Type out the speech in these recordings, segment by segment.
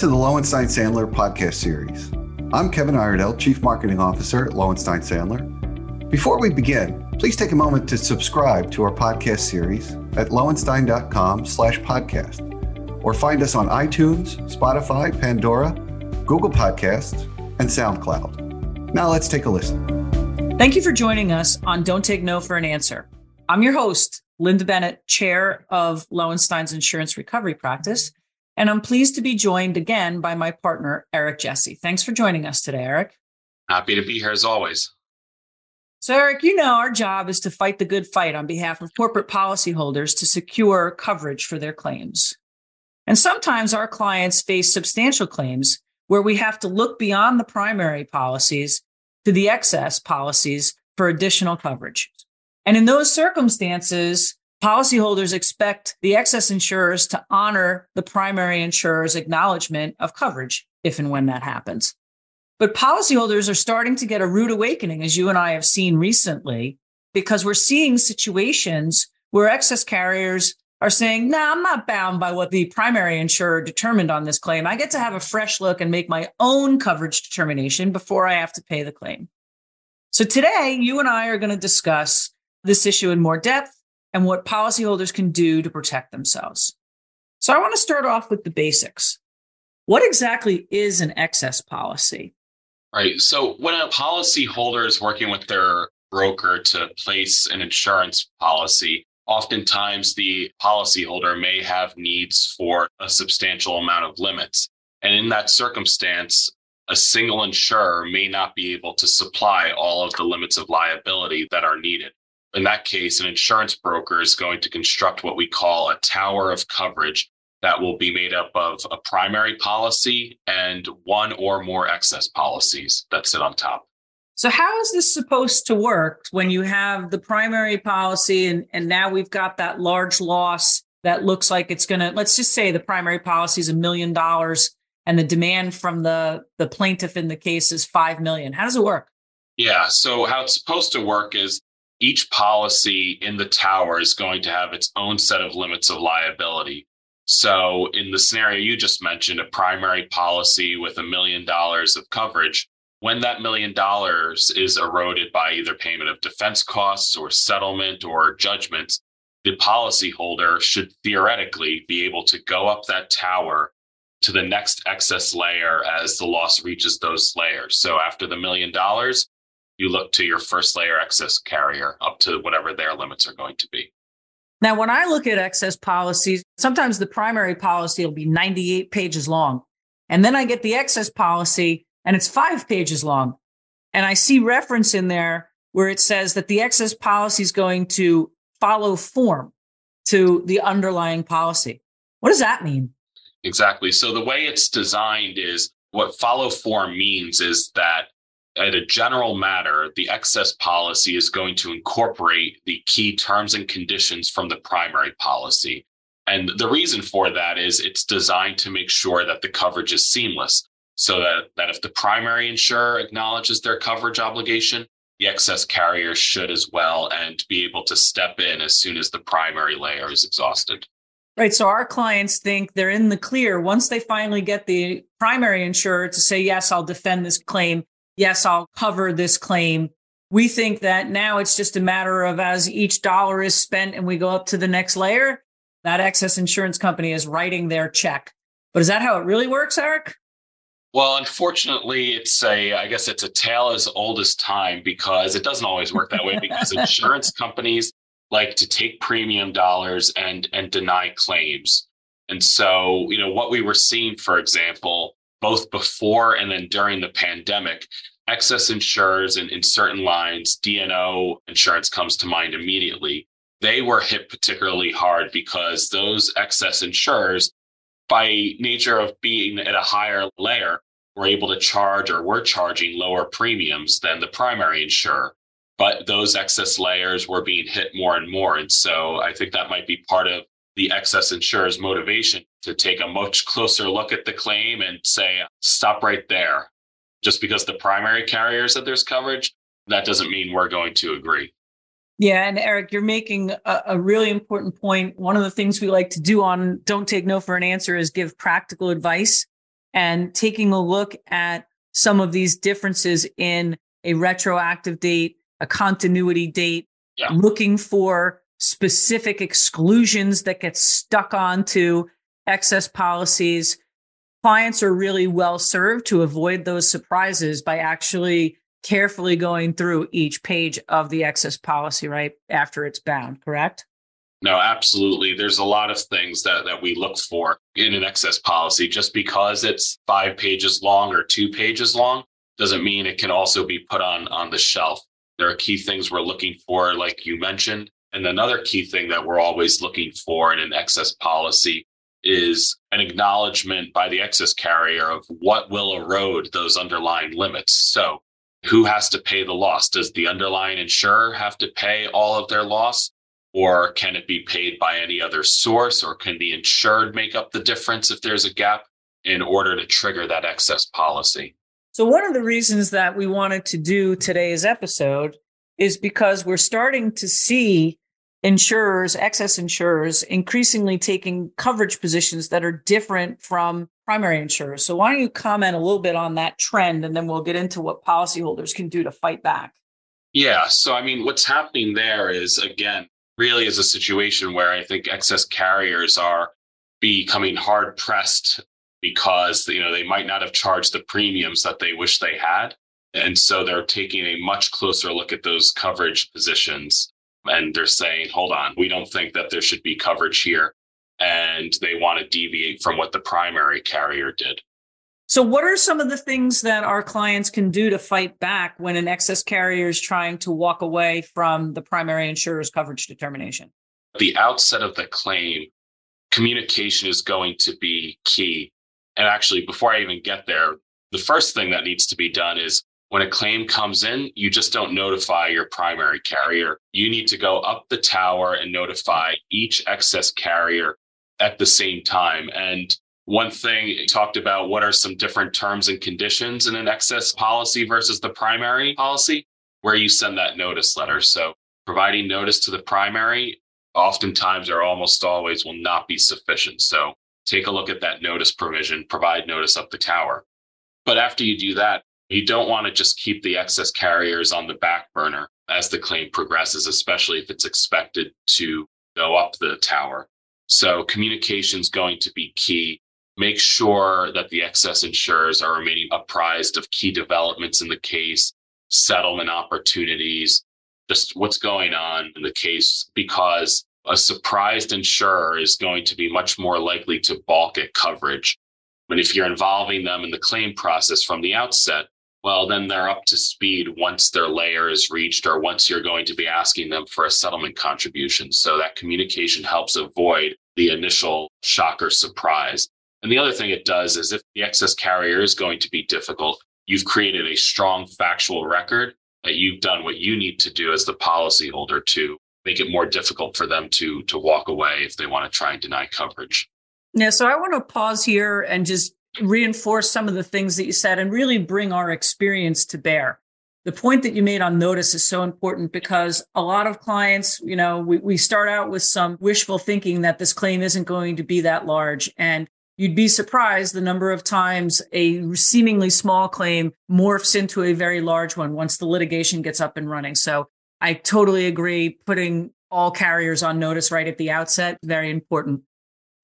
to the Lowenstein Sandler podcast series. I'm Kevin Iredell, Chief Marketing Officer at Lowenstein Sandler. Before we begin, please take a moment to subscribe to our podcast series at lowenstein.com slash podcast or find us on iTunes, Spotify, Pandora, Google Podcasts, and SoundCloud. Now let's take a listen. Thank you for joining us on Don't Take No for an Answer. I'm your host, Lynda Bennett, Chair of Lowenstein's Insurance Recovery Practice. And I'm pleased to be joined again by my partner, Eric Jesse. Thanks for joining us today, Eric. Happy to be here as always. So, Eric, you know our job is to fight the good fight on behalf of corporate policyholders to secure coverage for their claims. And sometimes our clients face substantial claims where we have to look beyond the primary policies to the excess policies for additional coverage. And in those circumstances, Policyholders expect the excess insurers to honor the primary insurer's acknowledgement of coverage if and when that happens. But policyholders are starting to get a rude awakening, as you and I have seen recently, because we're seeing situations where excess carriers are saying, nah, I'm not bound by what the primary insurer determined on this claim. I get to have a fresh look and make my own coverage determination before I have to pay the claim. So today, you and I are going to discuss this issue in more depth and what policyholders can do to protect themselves. So I want to start off with the basics. What exactly is an excess policy? Right. So when a policyholder is working with their broker to place an insurance policy, oftentimes the policyholder may have needs for a substantial amount of limits. And in that circumstance, a single insurer may not be able to supply all of the limits of liability that are needed in that case, an insurance broker is going to construct what we call a tower of coverage that will be made up of a primary policy and one or more excess policies that sit on top. So, how is this supposed to work when you have the primary policy and, and now we've got that large loss that looks like it's going to, let's just say the primary policy is a million dollars and the demand from the, the plaintiff in the case is 5 million? How does it work? Yeah. So, how it's supposed to work is each policy in the tower is going to have its own set of limits of liability. So, in the scenario you just mentioned, a primary policy with a million dollars of coverage, when that million dollars is eroded by either payment of defense costs or settlement or judgments, the policyholder should theoretically be able to go up that tower to the next excess layer as the loss reaches those layers. So, after the million dollars, you look to your first layer excess carrier up to whatever their limits are going to be. Now, when I look at excess policies, sometimes the primary policy will be 98 pages long. And then I get the excess policy and it's five pages long. And I see reference in there where it says that the excess policy is going to follow form to the underlying policy. What does that mean? Exactly. So the way it's designed is what follow form means is that at a general matter, the excess policy is going to incorporate the key terms and conditions from the primary policy. And the reason for that is it's designed to make sure that the coverage is seamless so that, that if the primary insurer acknowledges their coverage obligation, the excess carrier should as well and be able to step in as soon as the primary layer is exhausted. Right. So our clients think they're in the clear once they finally get the primary insurer to say, yes, I'll defend this claim yes, I'll cover this claim. We think that now it's just a matter of as each dollar is spent and we go up to the next layer, that excess insurance company is writing their check. But is that how it really works, Eric? Well, unfortunately, it's a, I guess it's a tale as old as time because it doesn't always work that way because insurance companies like to take premium dollars and, and deny claims. And so, you know, what we were seeing, for example, both before and then during the pandemic, excess insurers and in certain lines, D&O insurance comes to mind immediately. They were hit particularly hard because those excess insurers, by nature of being at a higher layer, were able to charge or were charging lower premiums than the primary insurer. But those excess layers were being hit more and more. And so I think that might be part of the excess insurer's motivation to take a much closer look at the claim and say, stop right there. Just because the primary carrier said there's coverage, that doesn't mean we're going to agree. Yeah. And Eric, you're making a, a, really important point. One of the things we like to do on Don't Take No for an Answer is give practical advice. and taking a look at some of these differences in a retroactive date, a continuity date, yeah. looking for specific exclusions that get stuck onto excess policies. Clients are really well served to avoid those surprises by actually carefully going through each page of the excess policy right after it's bound, correct? No, absolutely. There's a lot of things that, that we look for in an excess policy. Just because it's five pages long or two pages long doesn't mean it can also be put on, on the shelf. There are key things we're looking for, like you mentioned. And another key thing that we're always looking for in an excess policy is an acknowledgement by the excess carrier of what will erode those underlying limits. So, who has to pay the loss? Does the underlying insurer have to pay all of their loss? Or can it be paid by any other source? Or can the insured make up the difference if there's a gap in order to trigger that excess policy? So, one of the reasons that we wanted to do today's episode is because we're starting to see insurers, excess insurers, increasingly taking coverage positions that are different from primary insurers. So, why don't you comment a little bit on that trend and then we'll get into what policyholders can do to fight back? Yeah. So, I mean, what's happening there is, again, really is a situation where I think excess carriers are becoming hard pressed because you know they might not have charged the premiums that they wish they had and so they're taking a much closer look at those coverage positions and they're saying hold on we don't think that there should be coverage here and they want to deviate from what the primary carrier did. So what are some of the things that our clients can do to fight back when an excess carrier is trying to walk away from the primary insurer's coverage determination? The outset of the claim communication is going to be key. And actually, before I even get there, the first thing that needs to be done is when a claim comes in, you just don't notify your primary carrier. You need to go up the tower and notify each excess carrier at the same time. And one thing talked about what are some different terms and conditions in an excess policy versus the primary policy, where you send that notice letter. So providing notice to the primary oftentimes or almost always will not be sufficient. So take a look at that notice provision, provide notice up the tower. But after you do that, you don't want to just keep the excess carriers on the back burner as the claim progresses, especially if it's expected to go up the tower. So communication is going to be key. Make sure that the excess insurers are remaining apprised of key developments in the case, settlement opportunities, just what's going on in the case, because a surprised insurer is going to be much more likely to balk at coverage. But if you're involving them in the claim process from the outset, well, then they're up to speed once their layer is reached or once you're going to be asking them for a settlement contribution. So that communication helps avoid the initial shock or surprise. And the other thing it does is if the excess carrier is going to be difficult, you've created a strong factual record that you've done what you need to do as the policyholder to make it more difficult for them to to walk away if they want to try and deny coverage. Yeah, so I want to pause here and just reinforce some of the things that you said and really bring our experience to bear. The point that you made on notice is so important because a lot of clients, you know, we, we start out with some wishful thinking that this claim isn't going to be that large. And you'd be surprised the number of times a seemingly small claim morphs into a very large one once the litigation gets up and running. So I totally agree. Putting all carriers on notice right at the outset, very important.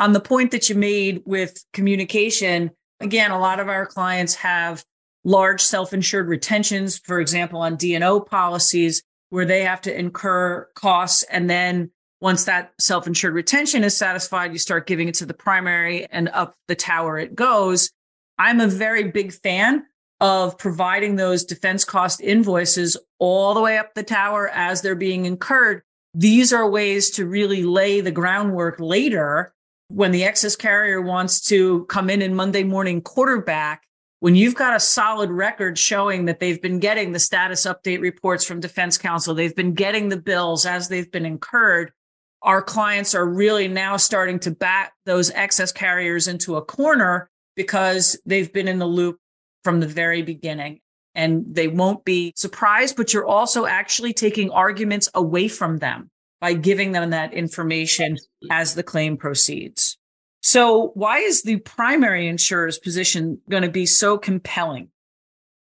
On the point that you made with communication, again, a lot of our clients have large self-insured retentions, for example, on D&O policies where they have to incur costs. And then once that self-insured retention is satisfied, you start giving it to the primary and up the tower it goes. I'm a very big fan of providing those defense cost invoices all the way up the tower as they're being incurred. These are ways to really lay the groundwork later when the excess carrier wants to come in and Monday morning quarterback. When you've got a solid record showing that they've been getting the status update reports from defense counsel, they've been getting the bills as they've been incurred. Our clients are really now starting to bat those excess carriers into a corner because they've been in the loop from the very beginning and they won't be surprised, but you're also actually taking arguments away from them by giving them that information as the claim proceeds. So, why is the primary insurer's position going to be so compelling?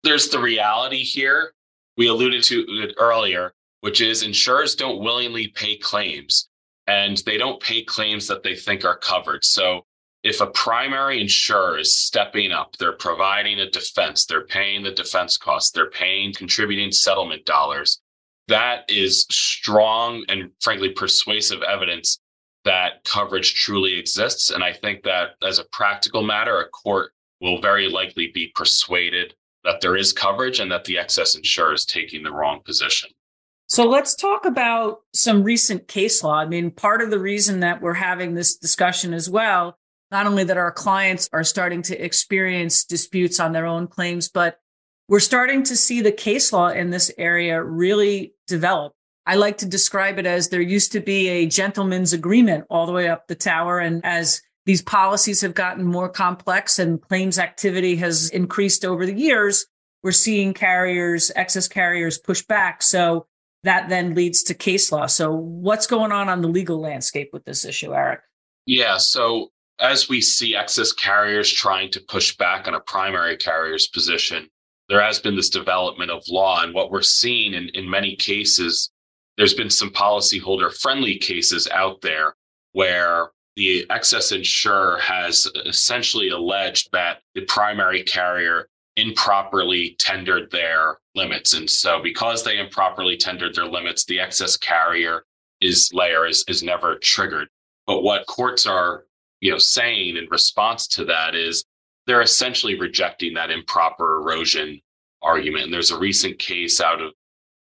There's the reality here. We alluded to it earlier, which is insurers don't willingly pay claims and they don't pay claims that they think are covered. So, if a primary insurer is stepping up, they're providing a defense, they're paying the defense costs, they're paying contributing settlement dollars. That is strong and frankly persuasive evidence that coverage truly exists. And I think that as a practical matter, a court will very likely be persuaded that there is coverage and that the excess insurer is taking the wrong position. So let's talk about some recent case law. I mean, part of the reason that we're having this discussion as well not only that our clients are starting to experience disputes on their own claims, but we're starting to see the case law in this area really develop. I like to describe it as there used to be a gentleman's agreement all the way up the tower. And as these policies have gotten more complex and claims activity has increased over the years, we're seeing carriers, excess carriers push back. So that then leads to case law. So what's going on on the legal landscape with this issue, Eric? Yeah. So as we see excess carriers trying to push back on a primary carrier's position, there has been this development of law. And what we're seeing in, in many cases, there's been some policyholder friendly cases out there where the excess insurer has essentially alleged that the primary carrier improperly tendered their limits. And so because they improperly tendered their limits, the excess carrier is layer is, is never triggered. But what courts are you know saying in response to that is they're essentially rejecting that improper erosion argument. And there's a recent case out of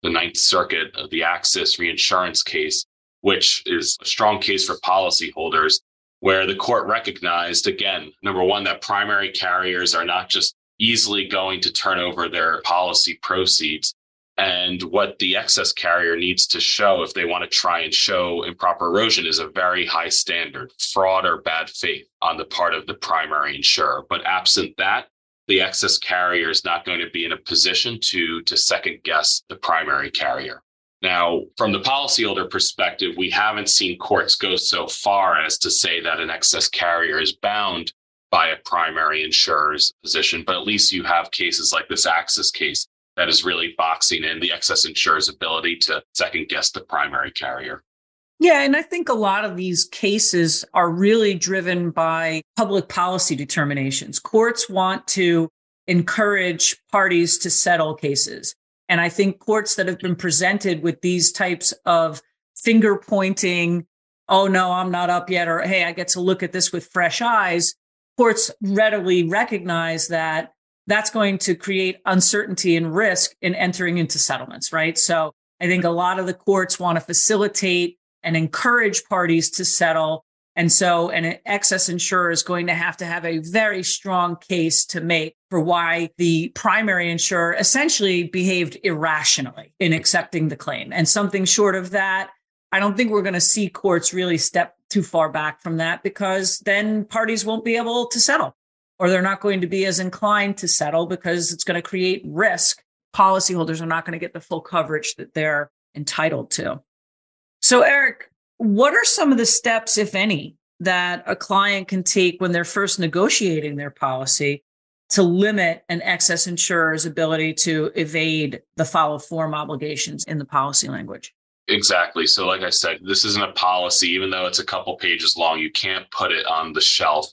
the Ninth Circuit of the Axis reinsurance case, which is a strong case for policyholders, where the court recognized again, number one, that primary carriers are not just easily going to turn over their policy proceeds, and what the excess carrier needs to show if they want to try and show improper erosion is a very high standard, fraud or bad faith on the part of the primary insurer. But absent that, the excess carrier is not going to be in a position to, to second guess the primary carrier. Now, from the policyholder perspective, we haven't seen courts go so far as to say that an excess carrier is bound by a primary insurer's position, but at least you have cases like this Axis case that is really boxing in the excess insurer's ability to second guess the primary carrier. Yeah, and I think a lot of these cases are really driven by public policy determinations. Courts want to encourage parties to settle cases. And I think courts that have been presented with these types of finger pointing, oh no, I'm not up yet, or hey, I get to look at this with fresh eyes, courts readily recognize that that's going to create uncertainty and risk in entering into settlements, right? So I think a lot of the courts want to facilitate and encourage parties to settle. And so an excess insurer is going to have to have a very strong case to make for why the primary insurer essentially behaved irrationally in accepting the claim. And something short of that, I don't think we're going to see courts really step too far back from that because then parties won't be able to settle or they're not going to be as inclined to settle because it's going to create risk. Policyholders are not going to get the full coverage that they're entitled to. So, Eric, what are some of the steps, if any, that a client can take when they're first negotiating their policy to limit an excess insurer's ability to evade the follow form obligations in the policy language? Exactly. So, like I said, this isn't a policy, even though it's a couple pages long, you can't put it on the shelf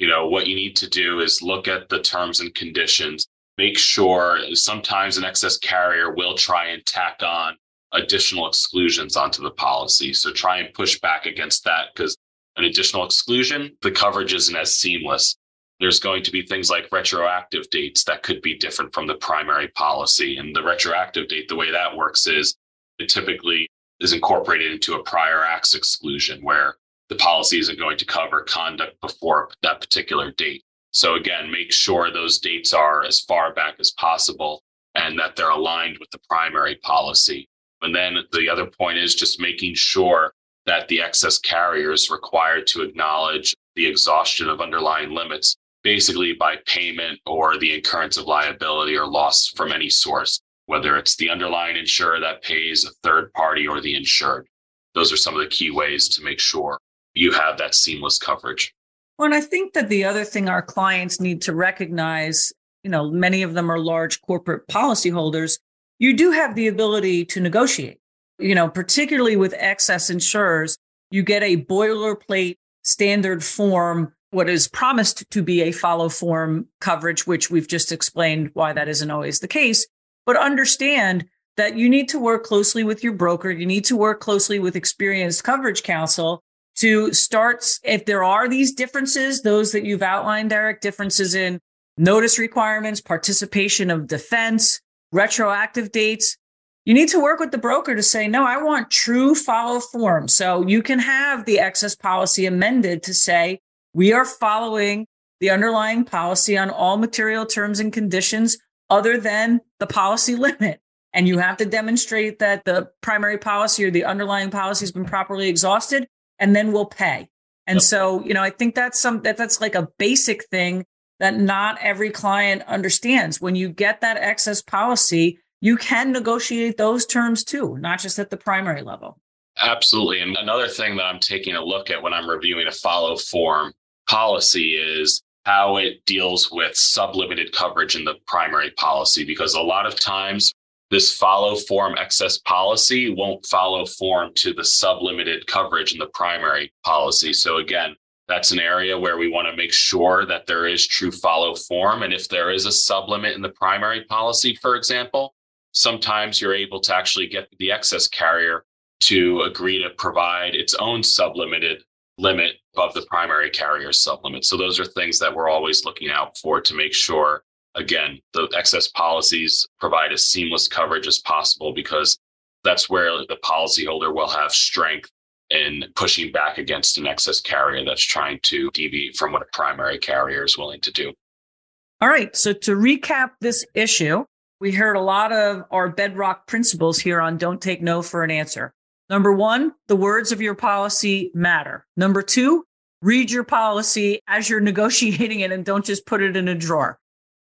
you know what you need to do is look at the terms and conditions. Make sure sometimes an excess carrier will try and tack on additional exclusions onto the policy. So try and push back against that because an additional exclusion the coverage isn't as seamless. There's going to be things like retroactive dates that could be different from the primary policy and the retroactive date the way that works is it typically is incorporated into a prior acts exclusion where the policy isn't going to cover conduct before that particular date. So again, make sure those dates are as far back as possible and that they're aligned with the primary policy. And then the other point is just making sure that the excess carrier is required to acknowledge the exhaustion of underlying limits, basically by payment or the incurrence of liability or loss from any source, whether it's the underlying insurer that pays a third party or the insured. Those are some of the key ways to make sure you have that seamless coverage. Well, and I think that the other thing our clients need to recognize, you know, many of them are large corporate policyholders. You do have the ability to negotiate, you know, particularly with excess insurers. You get a boilerplate standard form, what is promised to be a follow form coverage, which we've just explained why that isn't always the case. But understand that you need to work closely with your broker. You need to work closely with experienced coverage counsel to start. If there are these differences, those that you've outlined, Eric, differences in notice requirements, participation of defense, retroactive dates, you need to work with the broker to say, no, I want true follow form. So you can have the excess policy amended to say, we are following the underlying policy on all material terms and conditions other than the policy limit. And you have to demonstrate that the primary policy or the underlying policy has been properly exhausted, and then we'll pay. And yep. so, you know, I think that's some that that's like a basic thing that not every client understands. When you get that excess policy, you can negotiate those terms too, not just at the primary level. Absolutely. And another thing that I'm taking a look at when I'm reviewing a follow form policy is how it deals with sublimited coverage in the primary policy, because a lot of times this follow form excess policy won't follow form to the sublimited coverage in the primary policy. So again, that's an area where we want to make sure that there is true follow form. And if there is a sublimit in the primary policy, for example, sometimes you're able to actually get the excess carrier to agree to provide its own sublimited limit above the primary carrier's sublimit. So those are things that we're always looking out for to make sure, again, the excess policies provide as seamless coverage as possible because that's where the policyholder will have strength in pushing back against an excess carrier that's trying to deviate from what a primary carrier is willing to do. All right. So to recap this issue, we heard a lot of our bedrock principles here on don't take no for an answer. Number one, the words of your policy matter. Number two, read your policy as you're negotiating it and don't just put it in a drawer.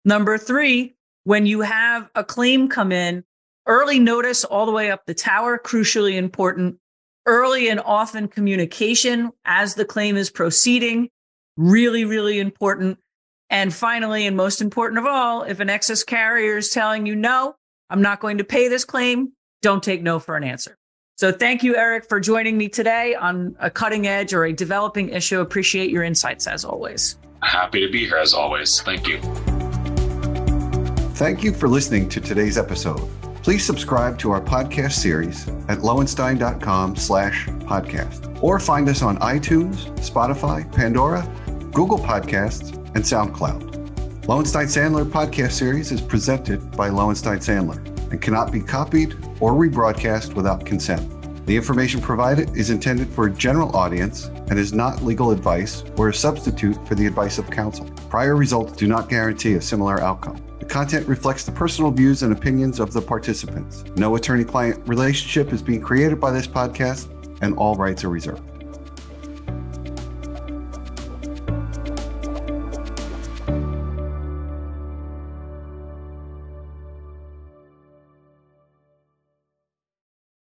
Number three, when you have a claim come in, early notice all the way up the tower, crucially important. Early and often communication as the claim is proceeding, really, really important. And finally, and most important of all, if an excess carrier is telling you, no, I'm not going to pay this claim, don't take no for an answer. So thank you, Eric, for joining me today on a cutting edge or a developing issue. Appreciate your insights as always. Happy to be here as always. Thank you. Thank you for listening to today's episode. Please subscribe to our podcast series at lowenstein.com slash podcast or find us on iTunes, Spotify, Pandora, Google Podcasts, and SoundCloud. Lowenstein Sandler podcast series is presented by Lowenstein Sandler and cannot be copied or rebroadcast without consent. The information provided is intended for a general audience and is not legal advice or a substitute for the advice of counsel. Prior results do not guarantee a similar outcome. The content reflects the personal views and opinions of the participants. No attorney client relationship is being created by this podcast, and all rights are reserved.